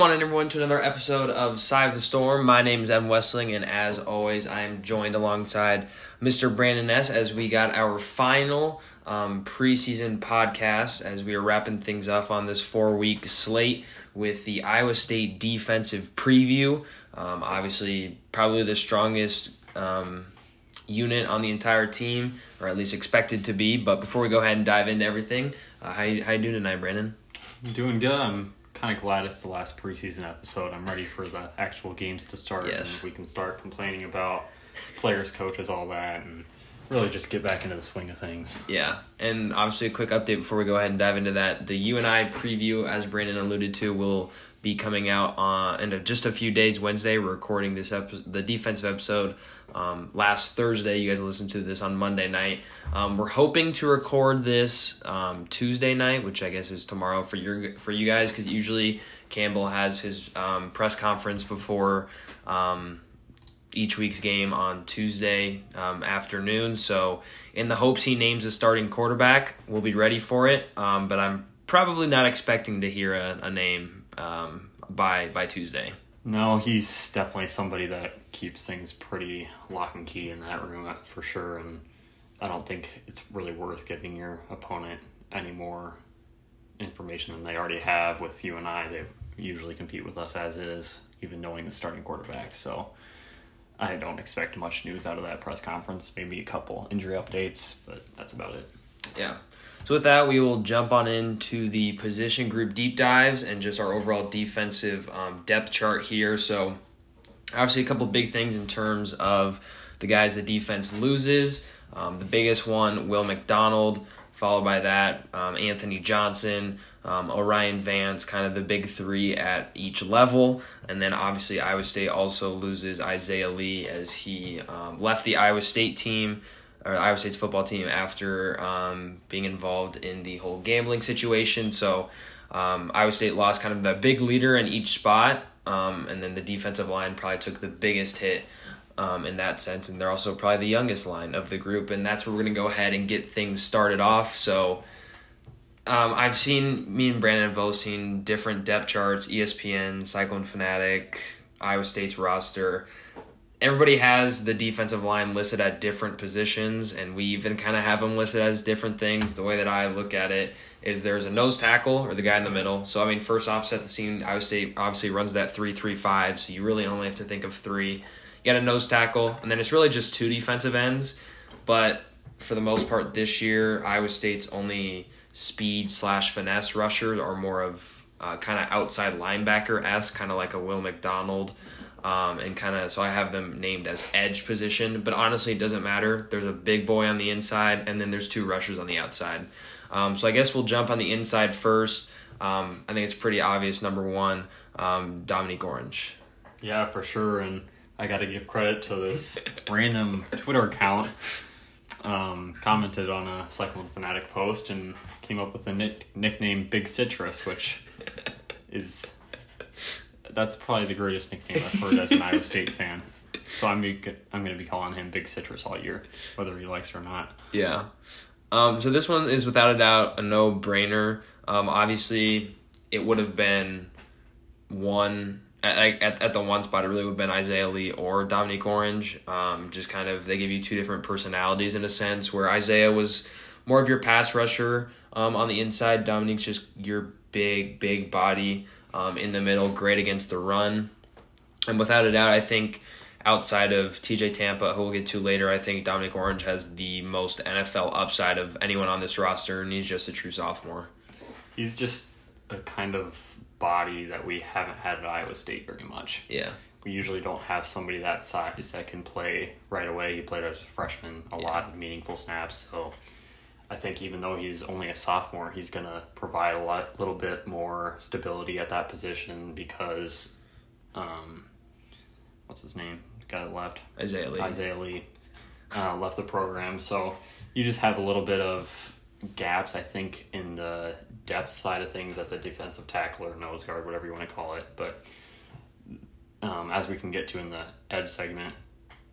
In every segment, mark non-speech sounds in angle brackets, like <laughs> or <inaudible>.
Welcome on everyone, to another episode of Cy of the Storm. My name is Evan Wessling, and as always, I am joined alongside Mr. Brandon Ness as we got our final um, preseason podcast as we are wrapping things up on this four week slate with the Iowa State defensive preview. Um, obviously, probably the strongest um, unit on the entire team, or at least expected to be. But before we go ahead and dive into everything, uh, how, you, how you doing tonight, Brandon? Doing good. I'm kind of glad it's the last preseason episode. I'm ready for the actual games to start, Yes. and we can start complaining about players, coaches, all that, and really just get back into the swing of things. Yeah, and obviously a quick update before we go ahead and dive into that. The UNI preview, as Brandon alluded to, will be coming out on in just a few days. Wednesday, we're recording this episode, the defensive episode, um, last Thursday. You guys listened to this on Monday night. Um, we're hoping to record this um, Tuesday night, which I guess is tomorrow for your for you guys, because usually Campbell has his um, press conference before. Um, each week's game on Tuesday um, afternoon. So, in the hopes he names a starting quarterback, we'll be ready for it. Um, but I'm probably not expecting to hear a, a name um, by by Tuesday. No, he's definitely somebody that keeps things pretty lock and key in that room uh, for sure, and I don't think it's really worth giving your opponent any more information than they already have with UNI. They usually compete with us as is, even knowing the starting quarterback. So I don't expect much news out of that press conference. Maybe a couple injury updates, but that's about it. Yeah. So with that, we will jump on into the position group deep dives and just our overall defensive um, depth chart here. So obviously a couple big things in terms of the guys the defense loses. Um, the biggest one, Will McDonald, followed by that, um, Anthony Johnson, um, O'Rien Vance, kind of the big three at each level. And then obviously Iowa State also loses Isaiah Lee as he um, left the Iowa State team or Iowa State's football team after um, being involved in the whole gambling situation. So um, Iowa State lost kind of the big leader in each spot, um, and then the defensive line probably took the biggest hit um, in that sense, and they're also probably the youngest line of the group, and that's where we're gonna go ahead and get things started off. So. Um, I've seen me and Brandon have both seen different depth charts, ESPN, Cyclone Fanatic, Iowa State's roster everybody has the defensive line listed at different positions, and we even kind of have them listed as different things. The way that I look at it is there's a nose tackle or the guy in the middle. So I mean, first off, set the scene. Iowa State obviously runs that three three five, so you really only have to think of three. You got a nose tackle, and then it's really just two defensive ends. But for the most part, this year Iowa State's only speed slash finesse rushers are more of uh, kind of outside linebacker esque, kind of like a Will McDonald. Um, and kind of so I have them named as edge position, but honestly, it doesn't matter. There's a big boy on the inside, and then there's two rushers on the outside. Um, so I guess we'll jump on the inside first. Um, I think it's pretty obvious. Number one, um, Dominique Orange. Yeah, for sure. And I got to give credit to this <laughs> random Twitter account. Um, commented on a Cyclone Fanatic post and came up with a nick- nickname Big Citrus, which <laughs> is that's probably the greatest nickname I've heard as an Iowa State <laughs> fan. So I'm be, I'm going to be calling him Big Citrus all year, whether he likes it or not. Yeah. Um, so this one is without a doubt a no brainer. Um, obviously, it would have been one at, at, at the one spot. It really would have been Isaiah Lee or Dominique Orange. Um, just kind of they give you two different personalities in a sense. Where Isaiah was more of your pass rusher um, on the inside. Dominique's just your big big body um, in the middle, great against the run. And without a doubt, I think outside of TJ Tampa, who we'll get to later, I think Dominic Orange has the most NFL upside of anyone on this roster, and he's just a true sophomore. He's just a kind of body that we haven't had at Iowa State very much. Yeah. we usually don't have somebody that size that can play right away. He played as a freshman a lot of meaningful snaps, so I think even though he's only a sophomore, he's gonna provide a lot, little bit more stability at that position because, um, what's his name? The guy that left Isaiah Lee. Isaiah Lee uh, left the program, so you just have a little bit of gaps, I think, in the depth side of things at the defensive tackle or nose guard, whatever you want to call it. But um, as we can get to in the edge segment,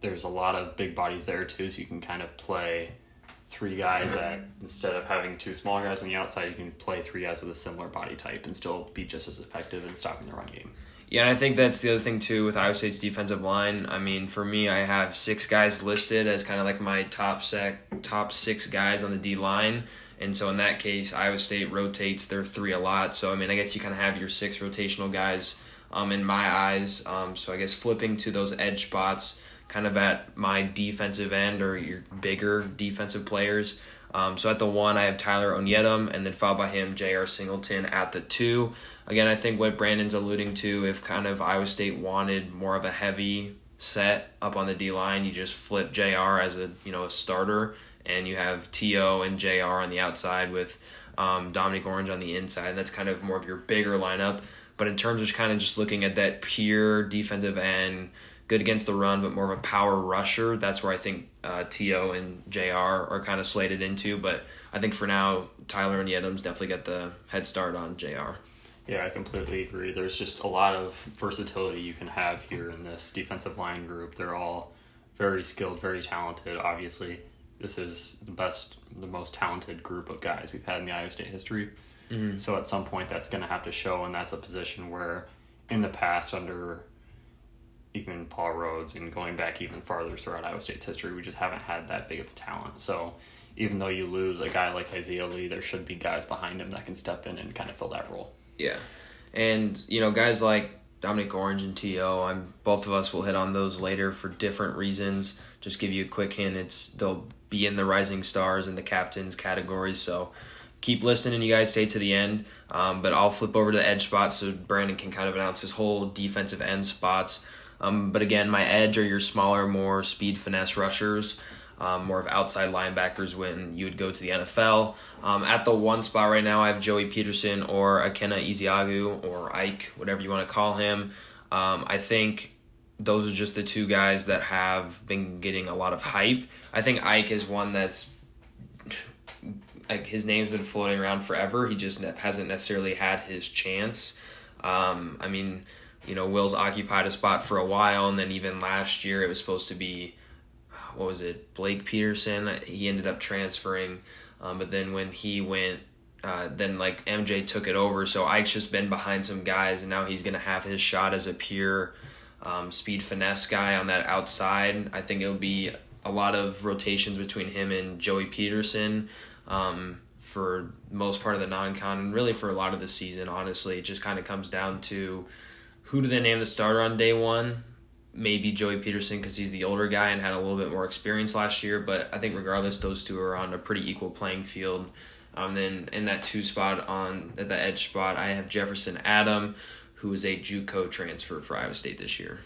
there's a lot of big bodies there too, so you can kind of play three guys that instead of having two small guys on the outside, you can play three guys with a similar body type and still be just as effective in stopping the run game. Yeah, and I think that's the other thing too with Iowa State's defensive line. I mean, for me, I have six guys listed as kind of like my top sec, top six guys on the D line. And so in that case, Iowa State rotates their three a lot. So I mean, I guess you kind of have your six rotational guys um, in my eyes. Um, so I guess flipping to those edge spots, kind of at my defensive end or your bigger defensive players. Um, so at the one, I have Tyler Onyedim, and then followed by him, J.R. Singleton at the two. Again, I think what Brandon's alluding to, if kind of Iowa State wanted more of a heavy set up on the D line, you just flip J.R. as a you know a starter, and you have T.O. and J.R. on the outside with um, Dominic Orange on the inside. That's kind of more of your bigger lineup. But in terms of kind of just looking at that pure defensive end, good against the run, but more of a power rusher. That's where I think uh, T.O. and J.R. are kind of slated into. But I think for now, Tyler Onyedim's definitely got the head start on J.R. Yeah, I completely agree. There's just a lot of versatility you can have here in this defensive line group. They're all very skilled, very talented. Obviously, this is the best, the most talented group of guys we've had in the Iowa State history. Mm-hmm. So at some point, that's going to have to show, and that's a position where, in the past, under even Paul Rhoads and going back even farther throughout Iowa State's history, we just haven't had that big of a talent. So even though you lose a guy like Isaiah Lee, there should be guys behind him that can step in and kind of fill that role. Yeah, and you know guys like Dominic Orange and T.O., I'm both of us will hit on those later for different reasons. Just give you a quick hint: it's they'll be in the rising stars and the captains categories. So keep listening. You guys stay to the end. Um, but I'll flip over to the edge spots so Brandon can kind of announce his whole defensive end spots. Um, but again, my edge are your smaller, more speed finesse rushers. Um, more of outside linebackers when you would go to the NFL. Um, at the one spot right now, I have Joey Peterson or Ikenna Ezeagu or Ike, whatever you want to call him. Um, I think those are just the two guys that have been getting a lot of hype. I think Ike is one that's like his name's been floating around forever. He just hasn't necessarily had his chance. Um, I mean, you know, Will's occupied a spot for a while, and then even last year it was supposed to be, what was it, Blake Peterson? He ended up transferring, um, but then when he went, uh, then like MJ took it over. So Ike's just been behind some guys, and now he's gonna have his shot as a pure um, speed finesse guy on that outside. I think it'll be a lot of rotations between him and Joey Peterson um, for most part of the non-con and really for a lot of the season. Honestly, it just kind of comes down to who do they name the starter on day one? Maybe Joey Peterson because he's the older guy and had a little bit more experience last year. But I think regardless, those two are on a pretty equal playing field. Um, then in that two spot on at the edge spot, I have Jefferson Adam, who is a JUCO transfer for Iowa State this year.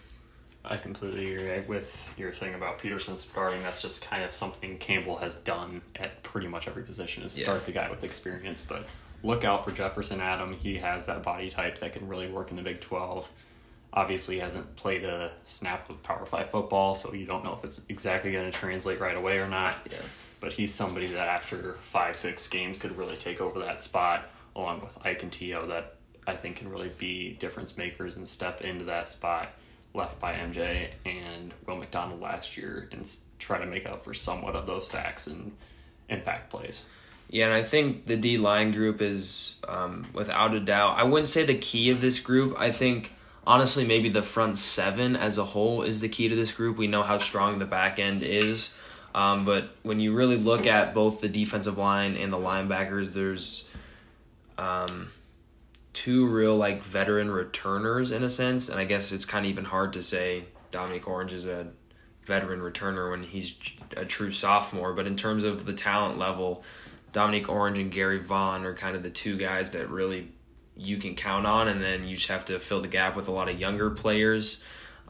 I completely agree with your thing about Peterson starting. That's just kind of something Campbell has done at pretty much every position is start the guy with experience. But look out for Jefferson Adam. He has that body type that can really work in the Big Twelve. Obviously, hasn't played a snap of Power Five football, so you don't know if it's exactly going to translate right away or not. Yeah. But he's somebody that after five, six games could really take over that spot, along with Ike and T.O. that I think can really be difference makers and step into that spot left by MJ and Will McDonald last year and try to make up for somewhat of those sacks and impact plays. Yeah, and I think the D line group is, um, without a doubt, I wouldn't say the key of this group. I think, honestly, maybe the front seven as a whole is the key to this group. We know how strong the back end is. Um, but when you really look at both the defensive line and the linebackers, there's um, two real like veteran returners in a sense, and I guess it's kind of even hard to say Dominic Orange is a veteran returner when he's a true sophomore. But in terms of the talent level, Dominic Orange and Gary Vaughn are kind of the two guys that really you can count on, and then you just have to fill the gap with a lot of younger players.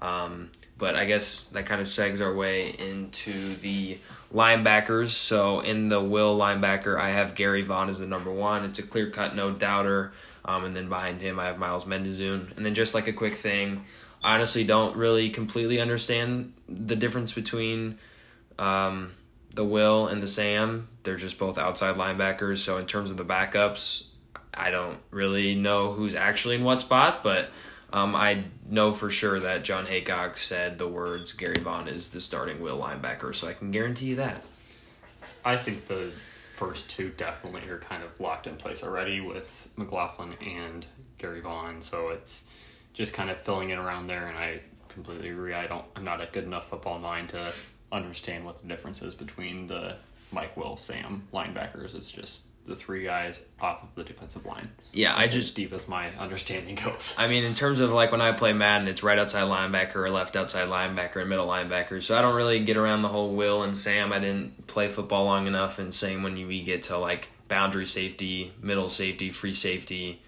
Um, but I guess that kind of segs our way into the linebackers. So in the will linebacker, I have Gary Vaughn as the number one. It's a clear cut, no doubter. Um, and then behind him, I have Myles Mendeszoon. And then just like a quick thing, I honestly don't really completely understand the difference between um, the Will and the Sam. They're just both outside linebackers. So in terms of the backups, I don't really know who's actually in what spot, but um, I know for sure that Jon Heacock said the words Gary Vaughn is the starting Will linebacker, so I can guarantee you that. I think the first two definitely are kind of locked in place already with McLaughlin and Gary Vaughn. So it's just kind of filling in around there, and I completely agree. I don't. I'm not a good enough football mind to understand what the difference is between the Mike Will Sam linebackers. It's just the three guys off of the defensive line. Yeah, That's I just as deep as my understanding goes. I mean, in terms of like when I play Madden, it's right outside linebacker or left outside linebacker and middle linebacker. So I don't really get around the whole Will and Sam. I didn't play football long enough. And same when you, we get to like boundary safety, middle safety, free safety,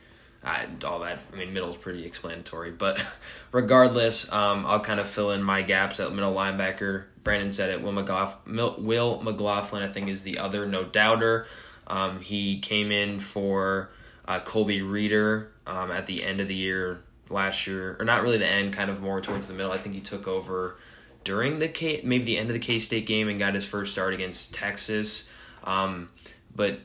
uh, all that. I mean, middle is pretty explanatory. But <laughs> regardless, um, I'll kind of fill in my gaps at middle linebacker. Brandon said it. Will McLaughlin, Will McLaughlin I think, is the other no doubter. Um, he came in for uh, Colby Reeder um, at the end of the year last year, or not really the end, kind of more towards the middle. I think he took over during the K, maybe the end of the K State game and got his first start against Texas. Um, but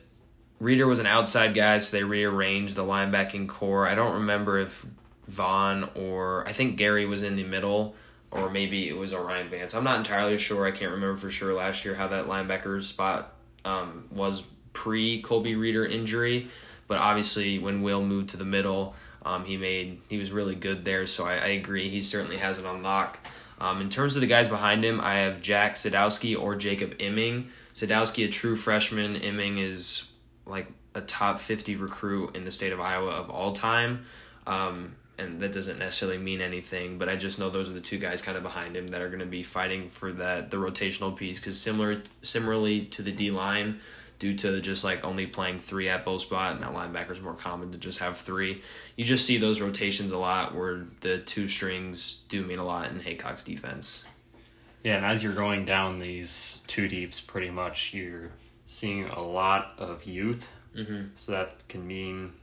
Reeder was an outside guy, so they rearranged the linebacking core. I don't remember if Vaughn or I think Gary was in the middle, or maybe it was O'Rien Vance. I'm not entirely sure. I can't remember for sure last year how that linebacker spot um, was pre Colby Reeder injury, but obviously when Will moved to the middle, um, he made he was really good there. So I, I agree. He certainly has it on lock. Um, in terms of the guys behind him, I have Jack Sadowski or Jacob Imming. Sadowski, a true freshman. Imming is like a top 50 recruit in the state of Iowa of all time. Um, and that doesn't necessarily mean anything, but I just know those are the two guys kind of behind him that are going to be fighting for that the rotational piece because similar similarly to the D line, due to just like only playing three at both spot. that linebackers is more common to just have three. You just see those rotations a lot where the two strings do mean a lot in Heacock's defense. Yeah, and as you're going down these two deeps, pretty much you're seeing a lot of youth. Mm-hmm. So that can mean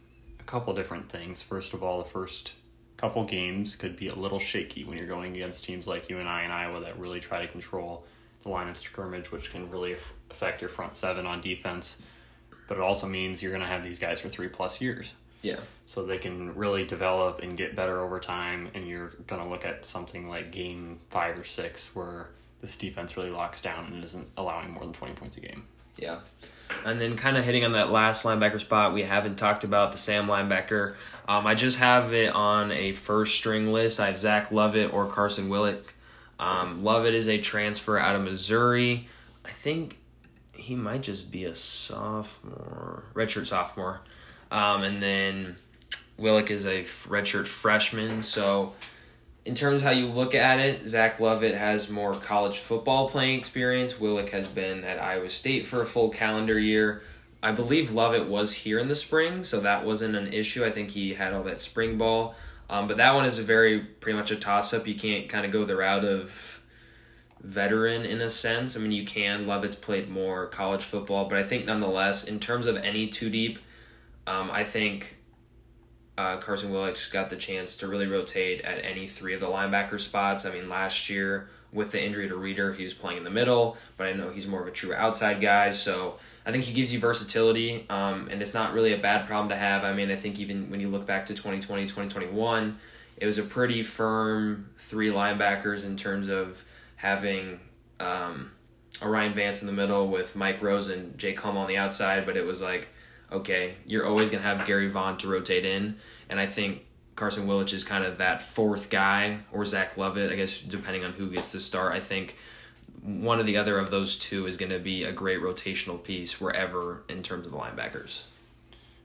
a couple different things. First of all, the first couple games could be a little shaky when you're going against teams like UNI and I and Iowa that really try to control the line of scrimmage, which can really affect your front seven on defense. But it also means you're going to have these guys for three plus years. Yeah. So they can really develop and get better over time, and you're going to look at something like game five or six where this defense really locks down and isn't allowing more than 20 points a game. Yeah. And then kind of hitting on that last linebacker spot, we haven't talked about the Sam linebacker. Um, I just have it on a first string list. I have Zach Lovett or Carson Willick. Um, Lovett is a transfer out of Missouri. I think he might just be a sophomore, redshirt sophomore. Um, and then Willick is a redshirt freshman. So, in terms of how you look at it, Zach Lovett has more college football playing experience. Willick has been at Iowa State for a full calendar year. I believe Lovett was here in the spring, so that wasn't an issue. I think he had all that spring ball. Um, but that one is a very pretty much a toss up. You can't kind of go the route of veteran in a sense. I mean, you can. Lovett's played more college football, but I think nonetheless, in terms of any two deep, um, I think uh, Carson Willick got the chance to really rotate at any three of the linebacker spots. I mean, last year with the injury to Reeder, he was playing in the middle, but I know he's more of a true outside guy, so I think he gives you versatility, um, and it's not really a bad problem to have. I mean, I think even when you look back to 2020, 2021, it was a pretty firm three linebackers in terms of having um, O'Rien Vance in the middle with Mike Rose and Jake Hummel on the outside, but it was like, okay, you're always going to have Gary Vaughn to rotate in. And I think Carson Willich is kind of that fourth guy, or Zach Lovett, I guess, depending on who gets to start. I think one or the other of those two is going to be a great rotational piece wherever in terms of the linebackers.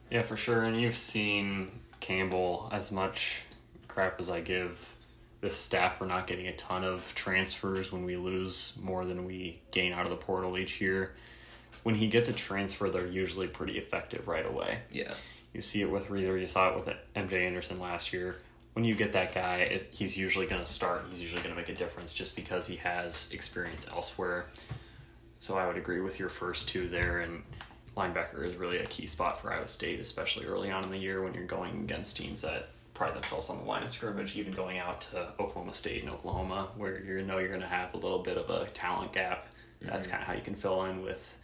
Yeah, for sure. And you've seen Campbell as much crap as I give this staff for not getting a ton of transfers when we lose more than we gain out of the portal each year. When he gets a transfer, they're usually pretty effective right away. Yeah. You see it with Reeder, you saw it with MJ Anderson last year. When you get that guy, it, he's usually going to start. He's usually going to make a difference just because he has experience elsewhere. So I would agree with your first two there. And linebacker is really a key spot for Iowa State, especially early on in the year when you're going against teams that pride themselves on the line of scrimmage, even going out to Oklahoma State and Oklahoma, where you know you're going to have a little bit of a talent gap. That's mm-hmm. kind of how you can fill in with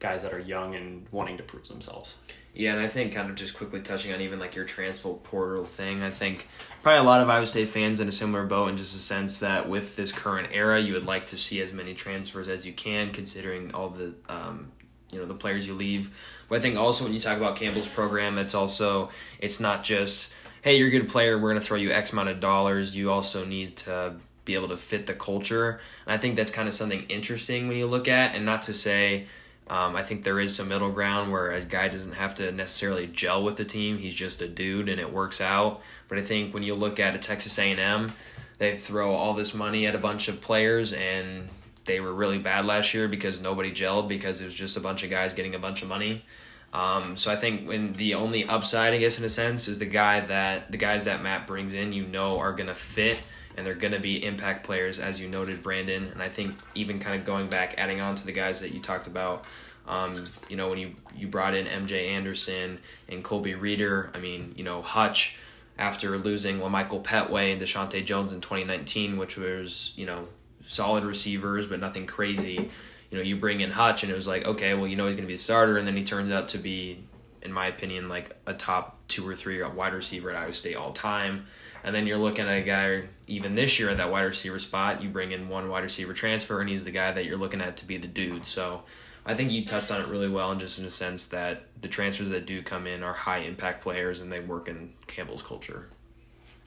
guys that are young and wanting to prove themselves. Yeah, and I think kind of just quickly touching on even like your transfer portal thing, I think probably a lot of Iowa State fans in a similar boat in just a sense that with this current era, you would like to see as many transfers as you can, considering all the um, you know the players you leave. But I think also when you talk about Campbell's program, it's also it's not just hey you're a good player we're gonna throw you X amount of dollars. You also need to be able to fit the culture, and I think that's kind of something interesting when you look at, and not to say. Um, I think there is some middle ground where a guy doesn't have to necessarily gel with the team. He's just a dude, and it works out. But I think when you look at a Texas A&M, they throw all this money at a bunch of players, and they were really bad last year because nobody gelled because it was just a bunch of guys getting a bunch of money. Um, so I think when the only upside, I guess in a sense, is the guy that the guys that Matt brings in, you know, are gonna fit and they're gonna be impact players, as you noted, Brandon. And I think even kind of going back, adding on to the guys that you talked about. Um, you know, when you you brought in MJ Anderson and Colby Reeder, I mean, you know, Hutch after losing Lamichael Pettway and Deshaunte Jones in 2019, which was, you know, solid receivers, but nothing crazy. You know, you bring in Hutch, and it was like, okay, well, you know he's going to be a starter, and then he turns out to be, in my opinion, like a top two or three wide receiver at Iowa State all time. And then you're looking at a guy, even this year at that wide receiver spot, you bring in one wide receiver transfer, and he's the guy that you're looking at to be the dude. So I think you touched on it really well, and just in a sense that the transfers that do come in are high impact players and they work in Campbell's culture.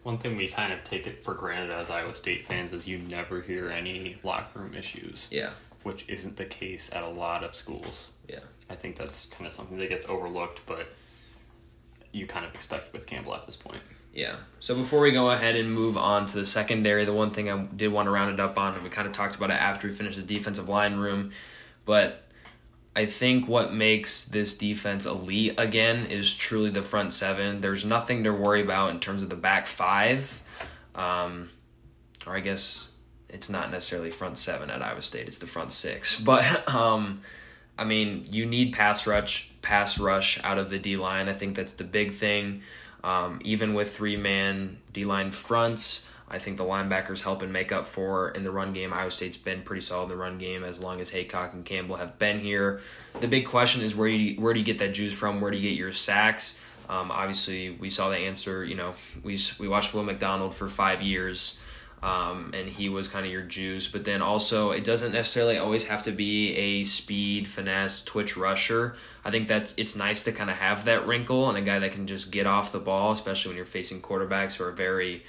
One thing we kind of take it for granted as Iowa State fans is you never hear any locker room issues. Yeah. Which isn't the case at a lot of schools. Yeah. I think that's kind of something that gets overlooked, but you kind of expect with Campbell at this point. Yeah. So before we go ahead and move on to the secondary, the one thing I did want to round it up on, and we kind of talked about it after we finished the defensive line room, but I think what makes this defense elite again is truly the front seven. There's nothing to worry about in terms of the back five. Um, or I guess it's not necessarily front seven at Iowa State, it's the front six. <laughs> But um, I mean, you need pass rush, pass rush out of the D line. I think that's the big thing. Um, even with three man D line fronts, I think the linebackers help and make up for in the run game. Iowa State's been pretty solid in the run game as long as Heacock and Campbell have been here. The big question is where you where do you get that juice from? Where do you get your sacks? Um, obviously, we saw the answer. You know, we we watched Will McDonald for five years, um, and he was kind of your juice. But then also, it doesn't necessarily always have to be a speed, finesse, twitch rusher. I think that's it's nice to kind of have that wrinkle and a guy that can just get off the ball, especially when you're facing quarterbacks who are very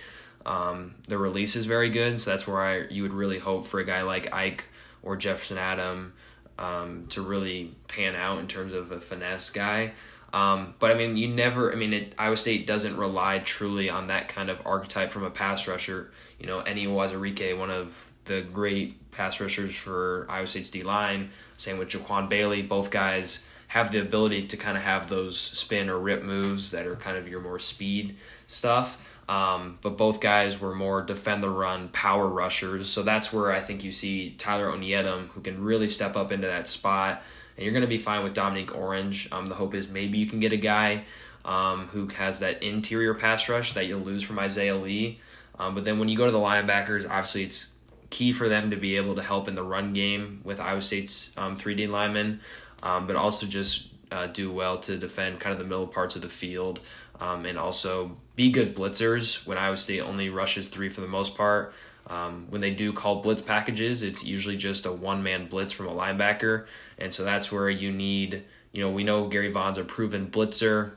um, the release is very good, so that's where I, you would really hope for a guy like Ike or Jefferson Adam um, to really pan out in terms of a finesse guy. Um, but I mean, you never. I mean, it, Iowa State doesn't rely truly on that kind of archetype from a pass rusher. You know, Enyi Uwazurike, one of the great pass rushers for Iowa State's D line. Same with Jaquan Bailey. Both guys have the ability to kind of have those spin or rip moves that are kind of your more speed stuff. Um, but both guys were more defend the run, power rushers. So that's where I think you see Tyler Onyedim, who can really step up into that spot. And you're going to be fine with Dominique Orange. Um, the hope is maybe you can get a guy um, who has that interior pass rush that you'll lose from Isaiah Lee. Um, but then when you go to the linebackers, obviously it's key for them to be able to help in the run game with Iowa State's um, 3D linemen, um, but also just uh, do well to defend kind of the middle parts of the field um, and also be good blitzers when Iowa State only rushes three for the most part. Um, when they do call blitz packages, it's usually just a one man blitz from a linebacker. And so that's where you need, you know, we know Gary Vaughn's a proven blitzer,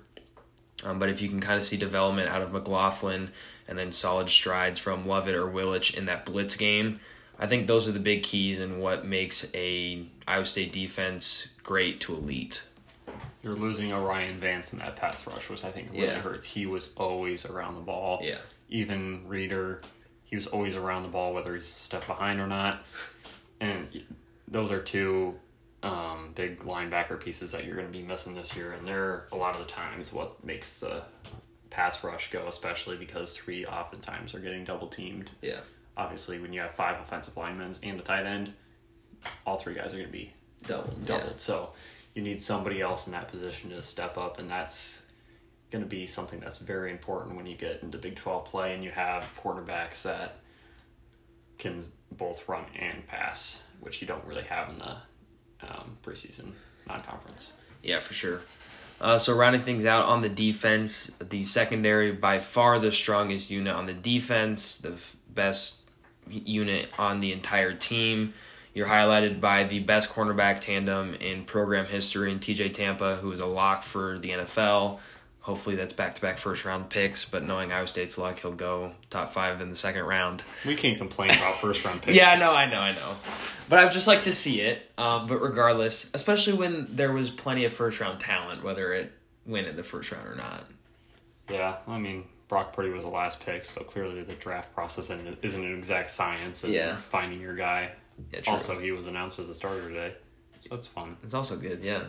um, but if you can kind of see development out of McLaughlin and then solid strides from Lovett or Willich in that blitz game, I think those are the big keys in what makes a Iowa State defense great to elite you're losing O'Rien Vance in that pass rush, which I think really yeah. hurts. He was always around the ball. Yeah. Even Reeder, he was always around the ball, whether he's a step behind or not. And those are two um, big linebacker pieces that you're going to be missing this year. And they're a lot of the times what makes the pass rush go, especially because three oftentimes are getting double teamed. Yeah. Obviously, when you have five offensive linemen and a tight end, all three guys are going to be doubled. Doubled. Yeah. So you need somebody else in that position to step up, and that's going to be something that's very important when you get into Big 12 play and you have quarterbacks that can both run and pass, which you don't really have in the um, preseason non conference. Yeah, for sure. Uh, so rounding things out on the defense, the secondary by far the strongest unit on the defense, the f- best unit on the entire team. You're highlighted by the best cornerback tandem in program history in TJ Tampa, who is a lock for the NFL. Hopefully that's back to back first round picks, but knowing Iowa State's luck, he'll go top five in the second round. We can't complain about first round <laughs> picks. Yeah, I know, I know, I know. But I'd just like to see it. Um, but regardless, especially when there was plenty of first round talent, whether it went in the first round or not. Yeah, I mean, Brock Purdy was the last pick, so clearly the draft process isn't an exact science of Yeah. finding your guy. Yeah, true. Also, he was announced as a starter today, so that's fun. It's also good, yeah.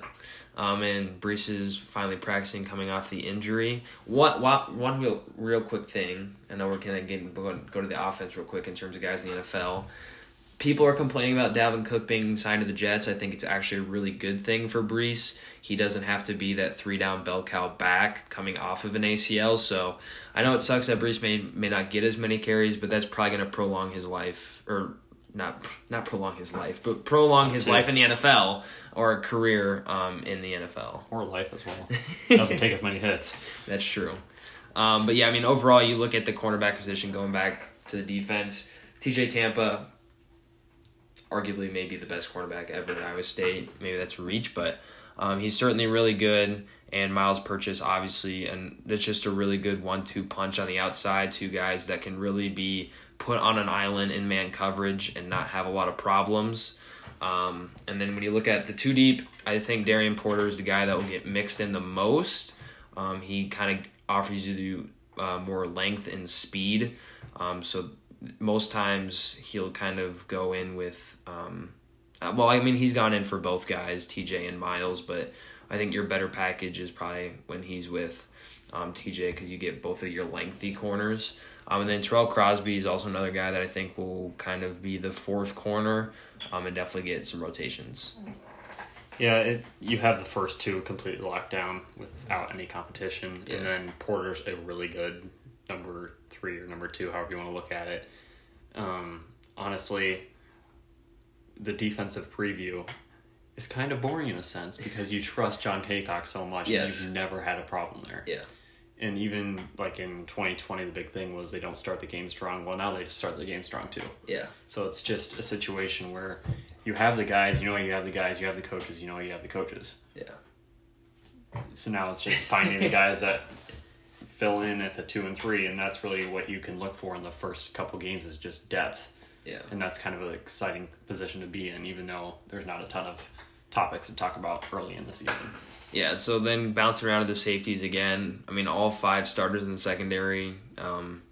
Um, and Breece is finally practicing coming off the injury. What, what one real real quick thing? I know we're gonna get go, go to the offense real quick in terms of guys in the NFL. People are complaining about Dalvin Cook being signed to the Jets. I think it's actually a really good thing for Breece. He doesn't have to be that three down bell cow back coming off of an ACL. So I know it sucks that Breece may may not get as many carries, but that's probably going to prolong his life or not not prolong his life, but prolong his life in the NFL or a career um, in the NFL. Or life as well. <laughs> Doesn't take as many hits. That's true. Um, but yeah, I mean, overall, you look at the cornerback position going back to the defense. TJ Tampa, arguably maybe the best cornerback ever at Iowa State. Maybe that's reach, but um, he's certainly really good. And Myles Purchase, obviously, and that's just a really good one-two punch on the outside. Two guys that can really be put on an island in man coverage and not have a lot of problems. Um, and then when you look at the two deep, I think Darian Porter is the guy that will get mixed in the most. Um, he kind of offers you uh, more length and speed. Um, so most times he'll kind of go in with. Um, uh, well, I mean, he's gone in for both guys, TJ and Miles, but I think your better package is probably when he's with um, TJ because you get both of your lengthy corners. Um, and then Terrell Crosby is also another guy that I think will kind of be the fourth corner um, and definitely get some rotations. Yeah, it, you have the first two completely locked down without any competition, Yeah. and then Porter's a really good number three or number two, however you want to look at it. Um, honestly, the defensive preview is kind of boring in a sense <laughs> because you trust Jon Heacock so much, Yes. and you've never had a problem there. Yeah. And even like in 2020, the big thing was they don't start the game strong. Well, now they just start the game strong too. Yeah. So it's just a situation where you have the guys, you know you have the guys, you have the coaches, you know you have the coaches. Yeah. So now it's just finding the guys that fill in at the two and three, and that's really what you can look for in the first couple games is just depth, Yeah. and that's kind of an exciting position to be in, even though there's not a ton of topics to talk about early in the season. Yeah, so then bouncing around to the safeties again. I mean, all five starters in the secondary. Um,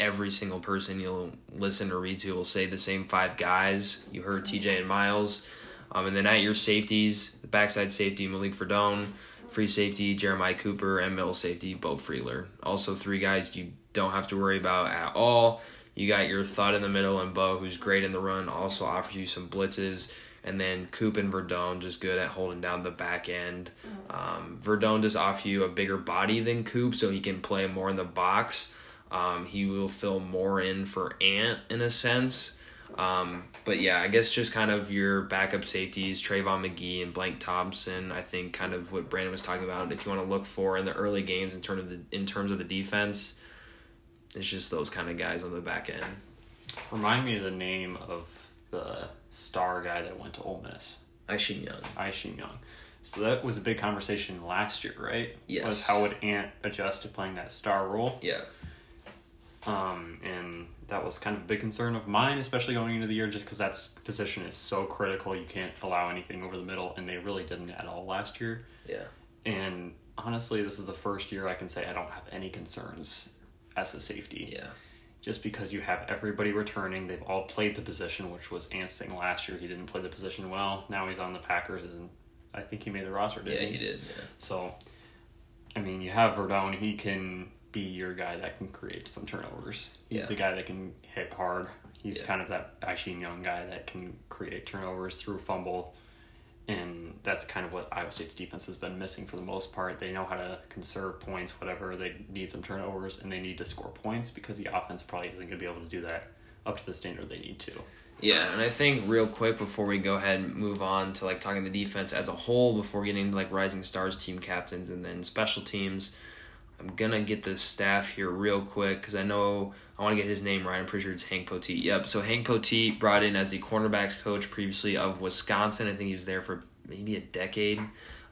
every single person you'll listen or read to will say the same five guys. You heard TJ and Miles. Um, and then at your safeties, the backside safety, Malik Verdon, free safety, Jeremiah Cooper, and middle safety, Beau Freyler. Also, three guys you don't have to worry about at all. You got your thud in the middle, and Bo, who's great in the run, also offers you some blitzes. And then Coop and Verdon just good at holding down the back end. Um, Verdon does offer you a bigger body than Coop, so he can play more in the box. Um, he will fill more in for Ant in a sense. Um, but yeah, I guess just kind of your backup safeties, Trayvon McGee and Blank Thompson. I think kind of what Brandon was talking about. If you want to look for in the early games in terms of the in terms of the defense, it's just those kind of guys on the back end. Remind me of the name of the star guy that went to Ole Miss, Isheem Young. Isheem Young. So that was a big conversation last year, right? Yes. Was how would Ant adjust to playing that star role? Yeah. Um, and that was kind of a big concern of mine, especially going into the year, just because that position is so critical. You can't allow anything over the middle, and they really didn't at all last year. Yeah. And honestly, this is the first year I can say I don't have any concerns as a safety. Yeah. Just because you have everybody returning, they've all played the position, which was Ant's thing last year. He didn't play the position well. Now he's on the Packers, and I think he made the roster, didn't Yeah, he did. Yeah. so, I mean, you have Verdon. He can be your guy that can create some turnovers. He's Yeah. the guy that can hit hard. He's Yeah. kind of that Isheem Young guy that can create turnovers through fumble. And that's kind of what Iowa State's defense has been missing for the most part. They know how to conserve points, whatever. They need some turnovers and they need to score points because the offense probably isn't going to be able to do that up to the standard they need to. Yeah, and I think real quick before we go ahead and move on to like talking the defense as a whole, before getting into like rising stars, team captains, and then special teams, I'm gonna get the staff here real quick because I know I want to get his name right. I'm pretty sure it's Hank Poteet. Yep. So Hank Poteet brought in as the cornerbacks coach previously of Wisconsin. I think he was there for maybe a decade.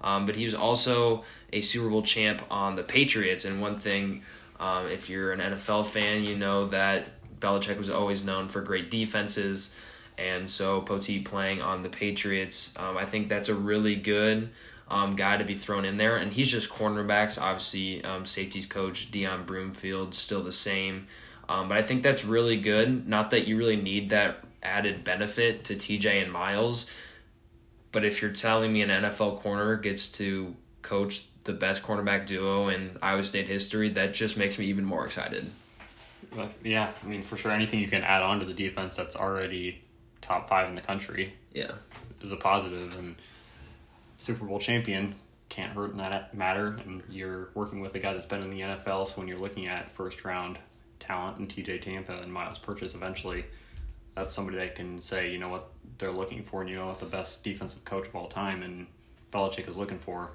Um, but he was also a Super Bowl champ on the Patriots. And one thing, um, if you're an NFL fan, you know that Belichick was always known for great defenses. And so Poteet playing on the Patriots, um, I think that's a really good um, guy to be thrown in there. And he's just cornerbacks. Obviously, um, safeties coach Deon Broomfield still the same. Um, but I think that's really good. Not that you really need that added benefit to TJ and Miles. But if you're telling me an NFL corner gets to coach the best cornerback duo in Iowa State history, that just makes me even more excited. Yeah, I mean, for sure, anything you can add on to the defense that's already top five in the country yeah. is a positive. And Super Bowl champion can't hurt in that matter. And you're working with a guy that's been in the NFL, so when you're looking at first round talent and TJ Tampa and Myles Purchase eventually, that's somebody that can say, you know what they're looking for, and you know what the best defensive coach of all time and Belichick is looking for.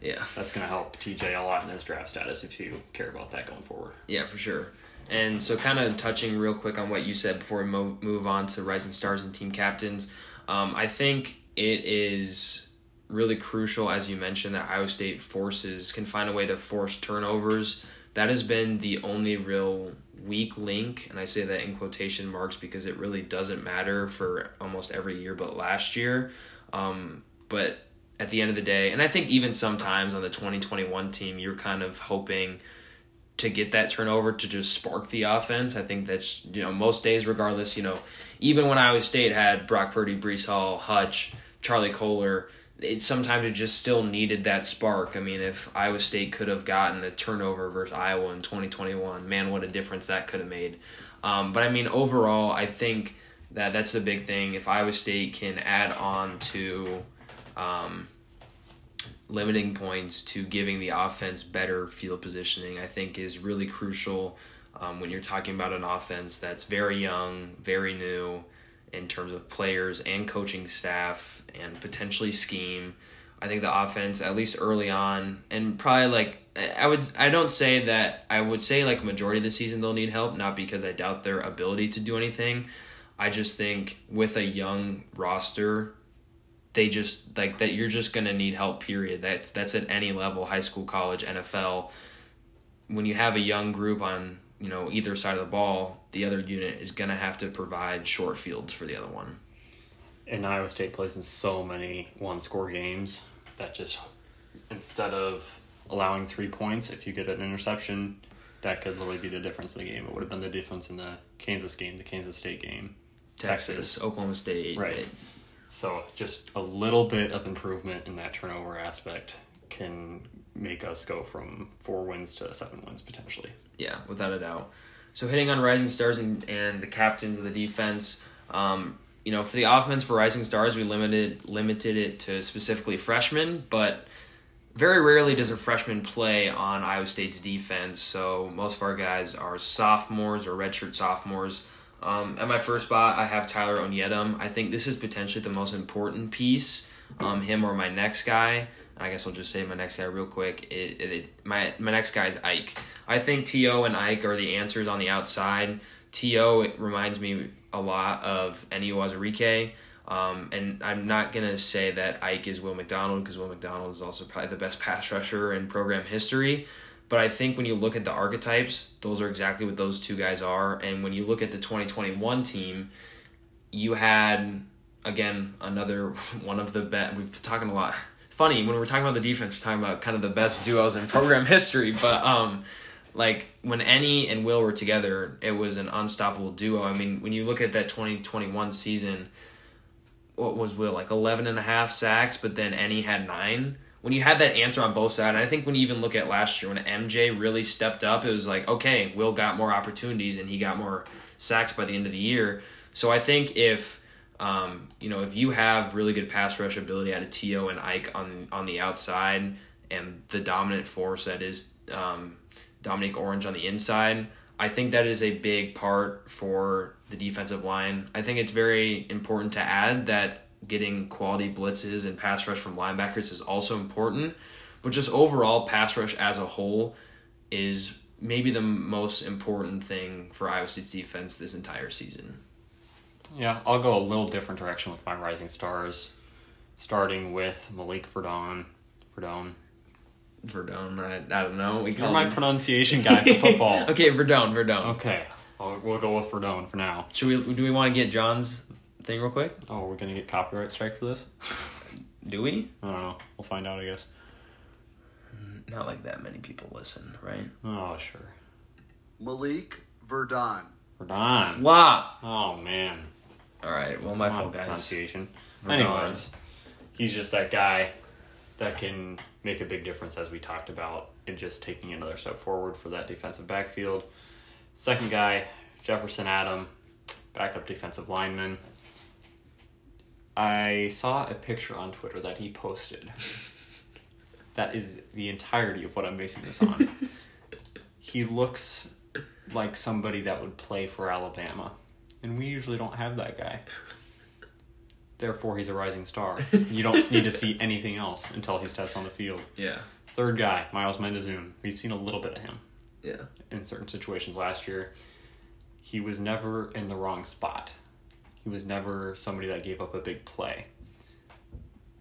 Yeah. That's going to help TJ a lot in his draft status if you care about that going forward. Yeah, for sure. And so, kind of touching real quick on what you said before we mo- move on to rising stars and team captains, um, I think it is really crucial, as you mentioned, that Iowa State forces can find a way to force turnovers. That has been the only real weak link, and I say that in quotation marks because it really doesn't matter for almost every year but last year. Um, but at the end of the day, and I think even sometimes on the 2021 team, you're kind of hoping to get that turnover to just spark the offense. I think that's you know most days, regardless. You know, even when Iowa State had Brock Purdy, Breece Hall, Hutch, Charlie Kolar, it sometimes it just still needed that spark. I mean, if Iowa State could have gotten a turnover versus Iowa in twenty twenty one, man, what a difference that could have made. Um, but I mean, overall, I think that that's the big thing. If Iowa State can add on to um, limiting points to giving the offense better field positioning, I think is really crucial um, when you're talking about an offense that's very young, very new in terms of players and coaching staff and potentially scheme. I think the offense, at least early on, and probably like I would, I don't say that I would say like majority of the season they'll need help, not because I doubt their ability to do anything. I just think with a young roster, they just like that you're just gonna need help. Period. That's that's at any level, high school, college, NFL. When you have a young group on you know either side of the ball, the other unit is gonna have to provide short fields for the other one. And Iowa State plays in so many one score games that just instead of allowing three points, if you get an interception, that could literally be the difference in the game. It would have been the difference in the Kansas game, the Kansas State game, Texas, Texas. Oklahoma State, right? So just a little bit of improvement in that turnover aspect can make us go from four wins to seven wins potentially. Yeah, without a doubt. So hitting on rising stars and, and the captains of the defense, um, you know, for the offense for rising stars, we limited limited it to specifically freshmen, but very rarely does a freshman play on Iowa State's defense. So most of our guys are sophomores or redshirt sophomores. Um, at my first spot, I have Tyler Onyedim. I think this is potentially the most important piece. Um, him or my next guy. I guess I'll just say my next guy real quick. It, it, it, my my next guy is Ike. I think T.O. and Ike are the answers on the outside. T.O. reminds me a lot of Uwazurike. Um, and I'm not gonna say that Ike is Will McDonald because Will McDonald is also probably the best <laughs> pass rusher in program history. But I think when you look at the archetypes, those are exactly what those two guys are. And when you look at the 2021 team, you had again another <laughs> one of the best. We've been talking a lot. Funny when we're talking about the defense, we're talking about kind of the best duos in program <laughs> history. But um, like when Enyi and Will were together, it was an unstoppable duo. I mean, when you look at that 2021 season, what was Will like 11 and a half sacks, but then Enyi had nine when you had that answer on both sides, I think when you even look at last year when MJ really stepped up, it was like, okay, Will got more opportunities and he got more sacks by the end of the year. So I think if um, you know if you have really good pass rush ability out of T.O. and Ike on on the outside and the dominant force that is um, Dominique Orange on the inside, I think that is a big part for the defensive line. I think it's very important to add that getting quality blitzes and pass rush from linebackers is also important. But just overall, pass rush as a whole, is maybe the most important thing for Iowa State's defense this entire season. Yeah, I'll go a little different direction with my rising stars, starting with Malik Verdon. Verdon. Verdon, I, I don't know. We You're call my him- pronunciation guy for football. <laughs> okay, Verdon, Verdon. Okay, I'll, we'll go with Verdon for now. Should we? Do we want to get John's thing real quick? Oh, we're gonna get copyright strike for this? Do we? I don't know. We'll find out, I guess. Not like that many people listen, right? Oh, sure. Malik Verdon. Verdon. Flop. Oh man. All right. Well, my fault, guys. Pronunciation. Anyways, he's just that guy that can make a big difference, as we talked about, in just taking another step forward for that defensive backfield. Second guy, Jefferson Adam, backup defensive lineman. I saw a picture on Twitter that he posted. that is the entirety of what I'm basing this on. <laughs> he looks like somebody that would play for Alabama. And we usually don't have that guy. <laughs> Therefore, he's a rising star. <laughs> You don't need to see anything else until he's tested on the field. Yeah. Third guy, Myles Mendeszoon. We've seen a little bit of him Yeah. in certain situations last year. He was never in the wrong spot. He was never somebody that gave up a big play.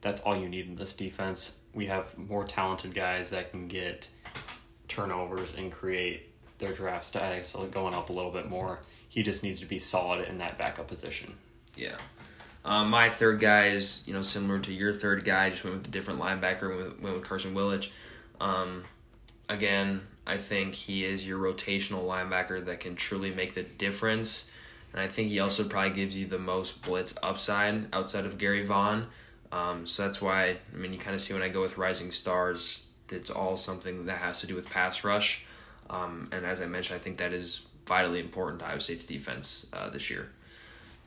That's all you need in this defense. We have more talented guys that can get turnovers and create their draft stacks going up a little bit more. He just needs to be solid in that backup position. Yeah. Um, my third guy is, you know, similar to your third guy. Just went with a different linebacker. Went with, went with Carson Willich. Um, again, I think he is your rotational linebacker that can truly make the difference. And I think he also probably gives you the most blitz upside outside of Gerry Vaughn. Um, so that's why, I mean, you kind of see when I go with Rising Stars, it's all something that has to do with pass rush. Um, and as I mentioned, I think that is vitally important to Iowa State's defense uh, this year.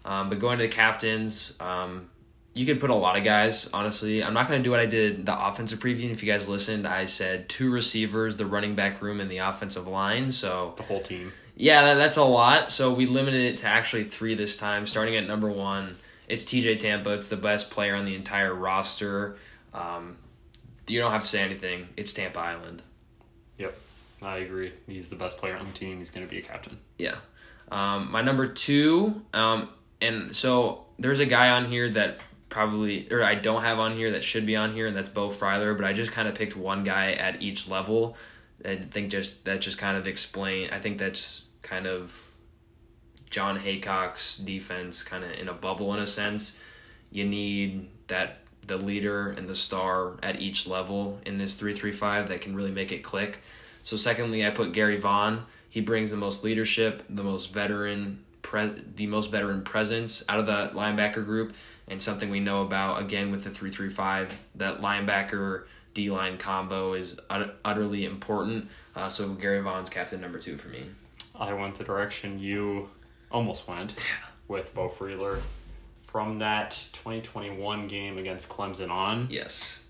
Um, but going to the captains, um, you could put a lot of guys, honestly. I'm not going to do what I did the offensive preview. If you guys listened, I said two receivers, the running back room, and the offensive line. So, The whole team. yeah, that, that's a lot. So, we limited it to actually three this time. Starting at number one, it's TJ Tampa. It's the best player on the entire roster. Um, you don't have to say anything. It's Tampa Island. Yep, I agree. He's the best player on the team. He's going to be a captain. Yeah. Um, my number two, um, and so there's a guy on here that probably, or I don't have on here that should be on here, and that's Beau Freyler, but I just kind of picked one guy at each level. I think just that just kind of explain. I think that's kind of Jon Heacock's defense, kind of in a bubble in a sense. You need that the leader and the star at each level in this three three five that can really make it click. So secondly, I put Gerry Vaughn. He brings the most leadership, the most veteran, pre- the most veteran presence out of the linebacker group, and something we know about again with the three three five. That linebacker D line combo is ut- utterly important. Uh, so Gerry Vaughn's captain number two for me. I went the direction you almost went <laughs> with Beau Freyler. From that 2021 game against Clemson on, Yes.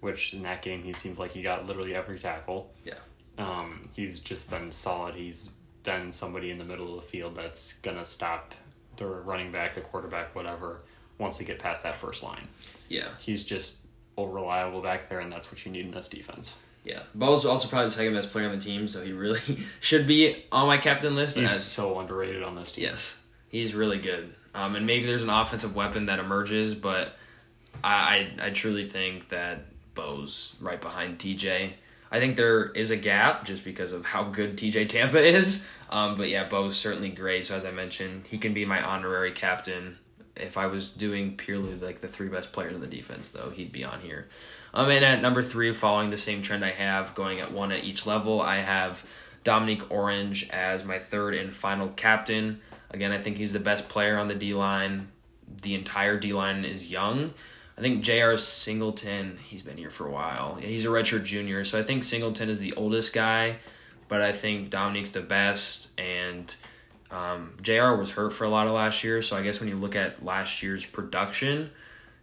which in that game he seemed like he got literally every tackle. Yeah. Um, he's just been solid. He's been somebody in the middle of the field that's gonna stop the running back, the quarterback, whatever, once they get past that first line. Yeah. He's just reliable back there, and that's what you need in this defense. Yeah. Beau's also probably the second best player on the team, so he really <laughs> should be on my captain list. But He's as, so underrated on this team. Yes, he's really good. Um, and maybe there's an offensive weapon that emerges, but I, I I truly think that Beau's right behind TJ. I think there is a gap just because of how good TJ Tampa is. Um, but yeah, Beau's certainly great. So as I mentioned, he can be my honorary captain. If I was doing purely like the three best players on the defense, though, he'd be on here. Um, and at number three, following the same trend I have, going at one at each level, I have Domonique Orange as my third and final captain. Again, I think he's the best player on the D line. The entire D line is young. I think J.R. Singleton, he's been here for a while. He's a redshirt junior, so I think Singleton is the oldest guy, but I think Domonique's the best. And um, J.R. was hurt for a lot of last year, so I guess when you look at last year's production,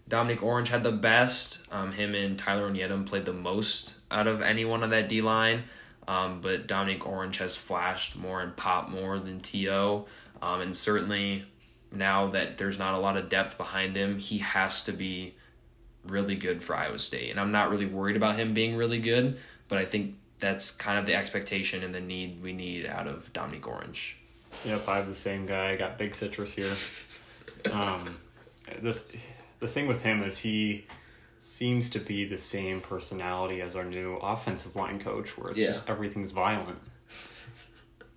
Domonique Orange had the best. Um, him and Tyler Onyedim played the most out of anyone on that D line. Um, but Domonique Orange has flashed more and popped more than T.O. Um, and certainly now that there's not a lot of depth behind him, he has to be really good for Iowa State. And I'm not really worried about him being really good, but I think that's kind of the expectation and the need we need out of Domonique Orange. Yep, I have the same guy. I got big citrus here. um, this the thing with him is he seems to be the same personality as our new offensive line coach, where it's Yeah. just everything's violent.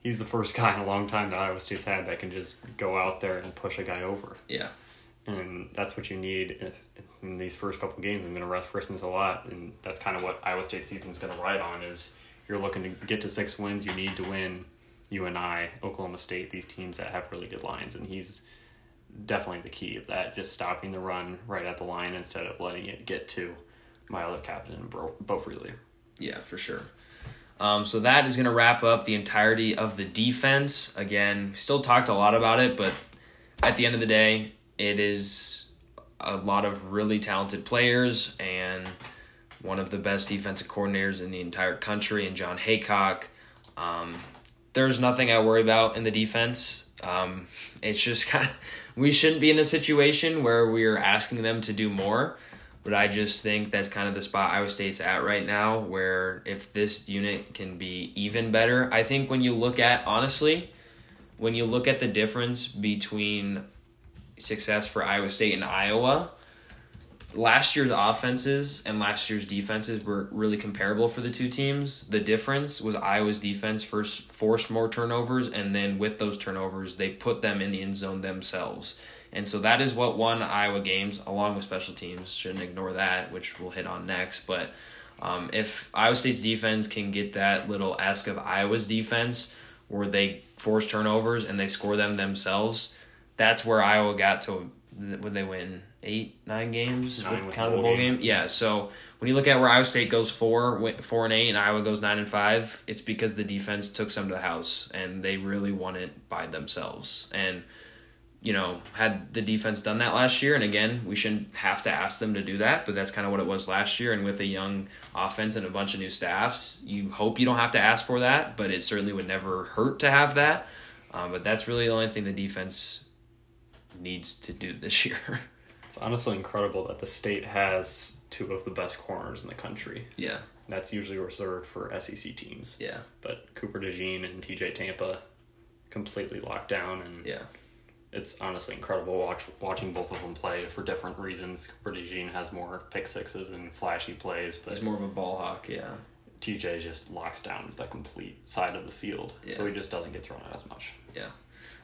He's the first guy in a long time that Iowa State's had that can just go out there and push a guy over, Yeah. And that's what you need in these first couple games. I'm going to reference this a lot, and that's kind of what Iowa State season is going to ride on. Is you're looking to get to six wins, you need to win. UNI, Oklahoma State, these teams that have really good lines, and he's definitely the key of that. Just stopping the run right at the line instead of letting it get to my other captain, Beau Freyler. Yeah, for sure. Um, so that is going to wrap up the entirety of the defense. Again, still talked a lot about it, but at the end of the day, it is a lot of really talented players and one of the best defensive coordinators in the entire country, and Jon Heacock. Um, there's nothing I worry about in the defense. Um, it's just <laughs> kind of we shouldn't be in a situation where we are asking them to do more. But I just think that's kind of the spot Iowa State's at right now, where if this unit can be even better, I think when you look at, honestly, when you look at the difference between success for Iowa State and Iowa, last year's offenses and last year's defenses were really comparable for the two teams. The difference was Iowa's defense first forced more turnovers, and then with those turnovers, they put them in the end zone themselves. And so that is what won Iowa games, along with special teams. Shouldn't ignore that, which we'll hit on next. But um, if Iowa State's defense can get that little ask of Iowa's defense, where they force turnovers and they score them themselves, that's where Iowa got to. when they win eight, nine games Nine with with kind of the bowl bowl game? game. Yeah. So when you look at where Iowa State goes four, four and eight, and Iowa goes nine and five, it's because the defense took some to the house and they really won it by themselves. And you know, had the defense done that last year, and again, we shouldn't have to ask them to do that, but that's kind of what it was last year. And with a young offense and a bunch of new staffs, you hope you don't have to ask for that, but it certainly would never hurt to have that. Um, but that's really the only thing the defense needs to do this <laughs> year. It's honestly incredible that the state has two of the best corners in the country. yeah, That's usually reserved for SEC teams. yeah, But Cooper DeJean and TJ Tampa completely locked down, and yeah, it's honestly incredible watch watching both of them play for different reasons. Cooper DeJean has more pick sixes and flashy plays, but he's more of a ball hawk. Yeah, TJ just locks down the complete side of the field, so he just doesn't get thrown out as much. yeah.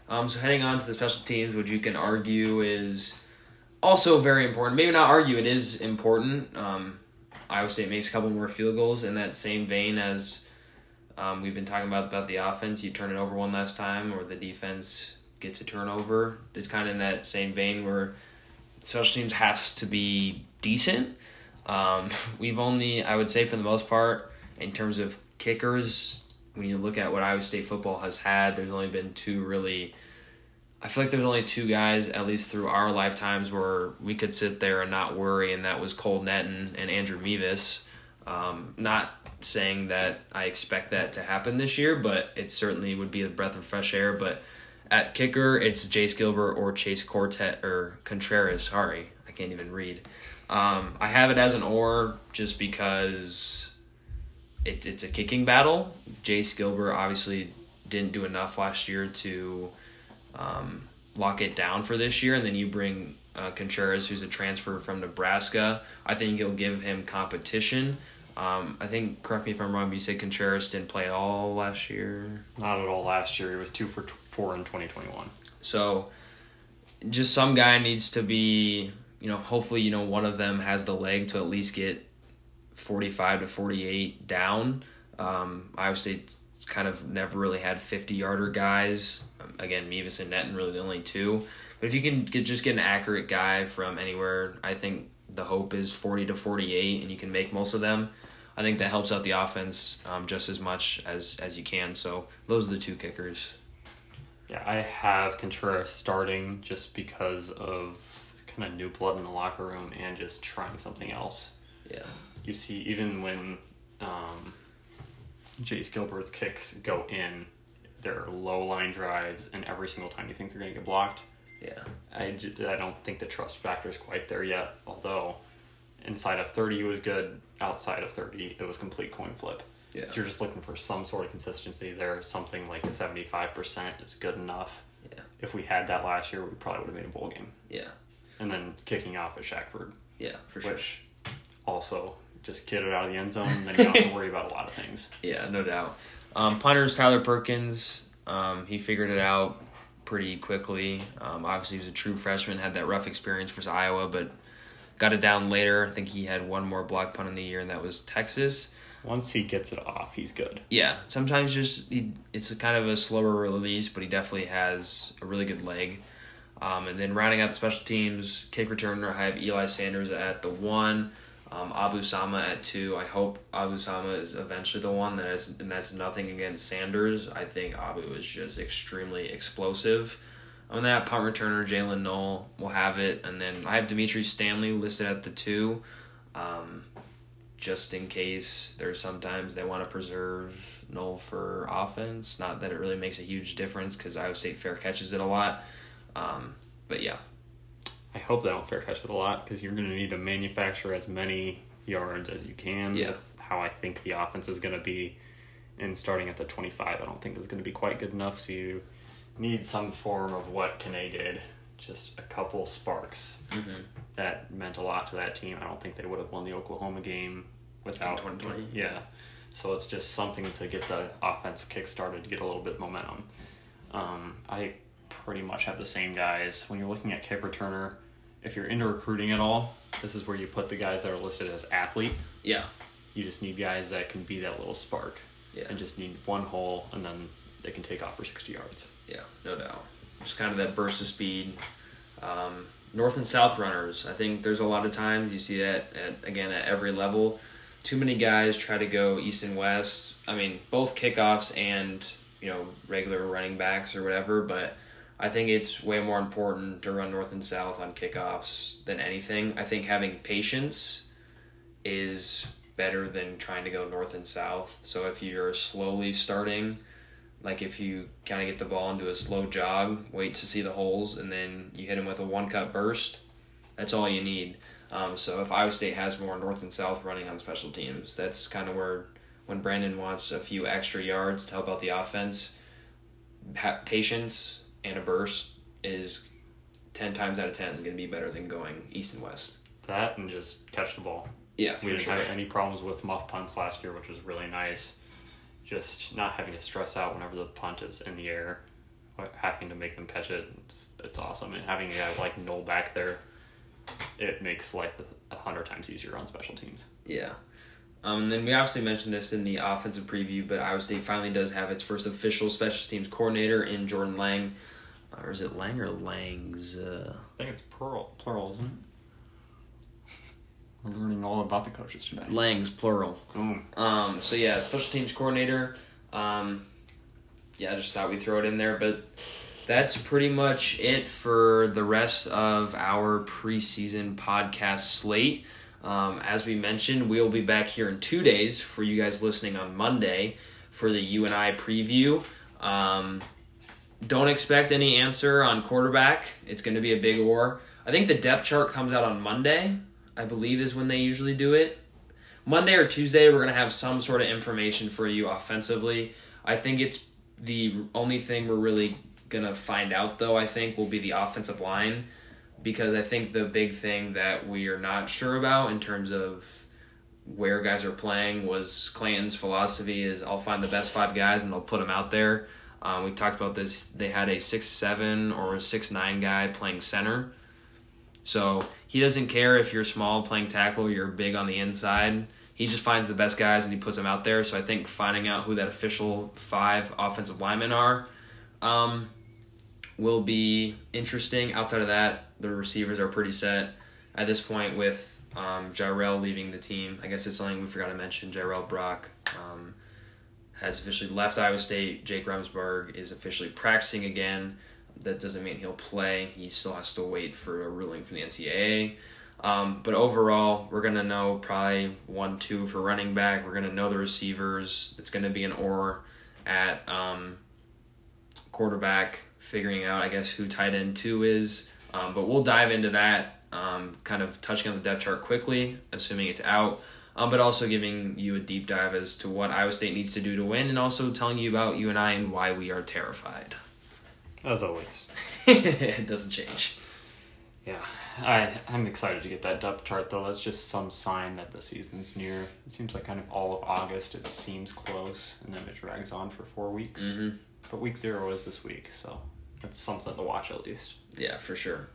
Um, so heading on to the special teams, which you can argue is also very important. Maybe not argue, it is important. Um, Iowa State makes a couple more field goals in that same vein as um, we've been talking about about the offense. You turn it over one last time, or the defense gets a turnover. It's kind of in that same vein where special teams has to be decent. Um, <laughs> we've only, I would say, for the most part, in terms of kickers, when you look at what Iowa State football has had, there's only been two really. I feel like there's only two guys, at least through our lifetimes, where we could sit there and not worry, and that was Cole Netten and Andrew Mevis. Um, not saying that I expect that to happen this year, but it certainly would be a breath of fresh air. But at kicker, it's Jace Gilbert or Chase Quartet or Contreras. Sorry, I can't even read. Um, I have it as an or just because it, it's a kicking battle. Jace Gilbert obviously didn't do enough last year to um, lock it down for this year, and then you bring uh, Contreras, who's a transfer from Nebraska. I think you'll give him competition. Um, I think, correct me if I'm wrong, but you said Contreras didn't play at all last year. Not at all last year. He was two for t- four in twenty twenty one. So, just some guy needs to be, you know, hopefully, you know, one of them has the leg to at least get 45 to 48 down. Um, Iowa State kind of never really had 50 yarder guys. Um, again, Mevis and Netten really the only two. But if you can get, just get an accurate guy from anywhere, I think the hope is 40 to 48, and you can make most of them. I think that helps out the offense um, just as much as, as you can. So those are the two kickers. Yeah, I have Contreras starting just because of kind of new blood in the locker room and just trying something else. Yeah. You see, even when um, Jace Gilbert's kicks go in, they're low line drives, and every single time you think they're going to get blocked. Yeah. I, j- I don't think the trust factor is quite there yet, although inside of 30 he was good, outside of 30 it was complete coin flip. Yeah. So you're just looking for some sort of consistency there. Something like 75% is good enough. Yeah. If we had that last year, we probably would have made a bowl game. Yeah. And then kicking off at Shackford, Yeah, for sure. which also just get it out of the end zone, and then you don't have to worry about a lot of things. <laughs> Yeah, no doubt. Um, punters Tyler Perkins, um, he figured it out pretty quickly. Um, obviously, he was a true freshman, had that rough experience versus Iowa, but got it down later. I think he had one more block punt in the year, and that was Texas. Once he gets it off, he's good. Yeah, sometimes just he, it's a kind of a slower release, but he definitely has a really good leg. Um, and then rounding out the special teams, kick returner, I have Eli Sanders at the one, um, Abu Sama at two. I hope Abu Sama is eventually the one. That is, and that's nothing against Sanders. I think Abu is just extremely explosive. On that punt returner, Jaylin Noel will have it, and then I have Dimitri Stanley listed at the two. Um, just in case there's sometimes they want to preserve Knoll for offense. Not that it really makes a huge difference because Iowa State fair catches it a lot. Um, but yeah, I hope they don't fair catch it a lot because you're going to need to manufacture as many yards as you can Yeah. with how I think the offense is going to be. And starting at the 25, I don't think is going to be quite good enough. So you need some form of what Kene did, just a couple sparks. Mm-hmm. That meant a lot to that team. I don't think they would have won the Oklahoma game without 2020. Yeah. So it's just something to get the offense kick started, to get a little bit of momentum. Um, I pretty much have the same guys. When you're looking at kick returner, if you're into recruiting at all, this is where you put the guys that are listed as athlete. yeah, You just need guys that can be that little spark. Yeah. And just need one hole, and then they can take off for 60 yards. yeah, no doubt. Just kind of that burst of speed. Um, north and south runners. I think there's a lot of times you see that at again at every level. Too many guys try to go east and west. I mean, both kickoffs and you know regular running backs or whatever. But I think it's way more important to run north and south on kickoffs than anything. I think having patience is better than trying to go north and south. So if you're slowly starting, like if you kind of get the ball into a slow jog, wait to see the holes, and then you hit them with a one cut burst, that's all you need. Um, so if Iowa State has more north and south running on special teams, that's kind of where when Brandon wants a few extra yards to help out the offense, pa- patience and a burst is ten times out of ten going to be better than going east and west. That and just catch the ball. Yeah, We didn't sure. have any problems with muff punts last year, which was really nice. Just not having to stress out whenever the punt is in the air, having to make them catch it. It's, it's awesome. And having a guy like Noel back there, it makes life a hundred times easier on special teams. Yeah. Um, and then we obviously mentioned this in the offensive preview, but Iowa State finally does have its first official special teams coordinator in Jordan Lang. Or is it Lang or Langs? Uh, I think it's plural, plural, isn't it? We're learning all about the coaches today. Langs, plural. Boom. Um, so yeah, special teams coordinator. Um, yeah, I just thought we'd throw it in there, but that's pretty much it for the rest of our preseason podcast slate. Um, as we mentioned, we'll be back here in two days for you guys listening on Monday for the UNI preview. Um, don't expect any answer on quarterback. It's going to be a big war. I think the depth chart comes out on Monday. I believe is when they usually do it. Monday or Tuesday, we're going to have some sort of information for you offensively. I think it's the only thing we're really going to find out, though, I think, will be the offensive line. Because I think the big thing that we are not sure about in terms of where guys are playing was Clanton's philosophy is I'll find the best five guys and I'll put them out there. Um, we've talked about this. They had a six seven or a six nine guy playing center. So he doesn't care if you're small playing tackle, or you're big on the inside. He just finds the best guys and he puts them out there. So I think finding out who that official five offensive linemen are um, will be interesting. Outside of that, the receivers are pretty set at this point with um, Jarrell leaving the team. I guess it's something we forgot to mention. Jarrell Brock um, has officially left Iowa State. Jake Remsburg is officially practicing again. That doesn't mean he'll play. He still has to wait for a ruling from the NCAA. Um, but overall, we're gonna know probably one, two for running back. We're gonna know the receivers. It's gonna be an or at um, quarterback, figuring out I guess who tight end two is. Um, but we'll dive into that, um, kind of touching on the depth chart quickly, assuming it's out. Um, but also giving you a deep dive as to what Iowa State needs to do to win, and also telling you about UNI and why we are terrified. As always. <laughs> it doesn't change. Yeah, I I'm excited to get that depth chart though. That's just some sign that the season's near. It seems like kind of all of August. It seems close, and then it drags on for four weeks. Mm-hmm. But week zero is this week, so that's something to watch at least. Yeah, for sure.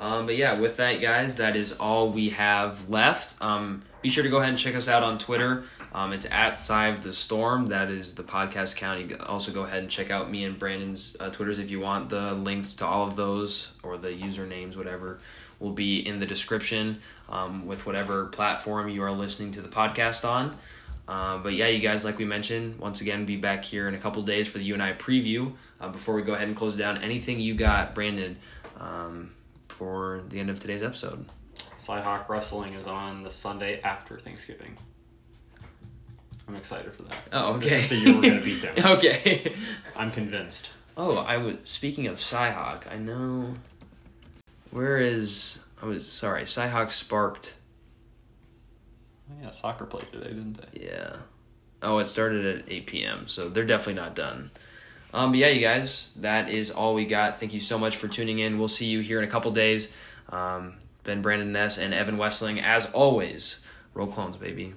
Um, but yeah, with that, guys, that is all we have left. Um, be sure to go ahead and check us out on Twitter. Um, it's at Cy of the Storm. That is the podcast account. You also go ahead and check out me and Brandon's uh, Twitters if you want. The links to all of those or the usernames, whatever, will be in the description um, with whatever platform you are listening to the podcast on. Uh, but yeah, you guys, like we mentioned, once again, be back here in a couple days for the UNI preview. Uh, before we go ahead and close down, anything you got, Brandon, um, for the end of today's episode? Cyhawk Wrestling is on the Sunday after Thanksgiving. I'm excited for that. Oh, okay. This is the year we're gonna beat <laughs> them. okay. I'm convinced. Oh, I was speaking of Cyhawk. I know. Where is I was sorry. Cyhawk sparked. Oh, yeah, soccer played today, didn't they? Yeah. Oh, it started at eight p.m. So they're definitely not done. Um, but yeah, you guys, that is all we got. Thank you so much for tuning in. We'll see you here in a couple days. Um, ben Brandon Ness and Evan Wessling, as always, roll clones, baby.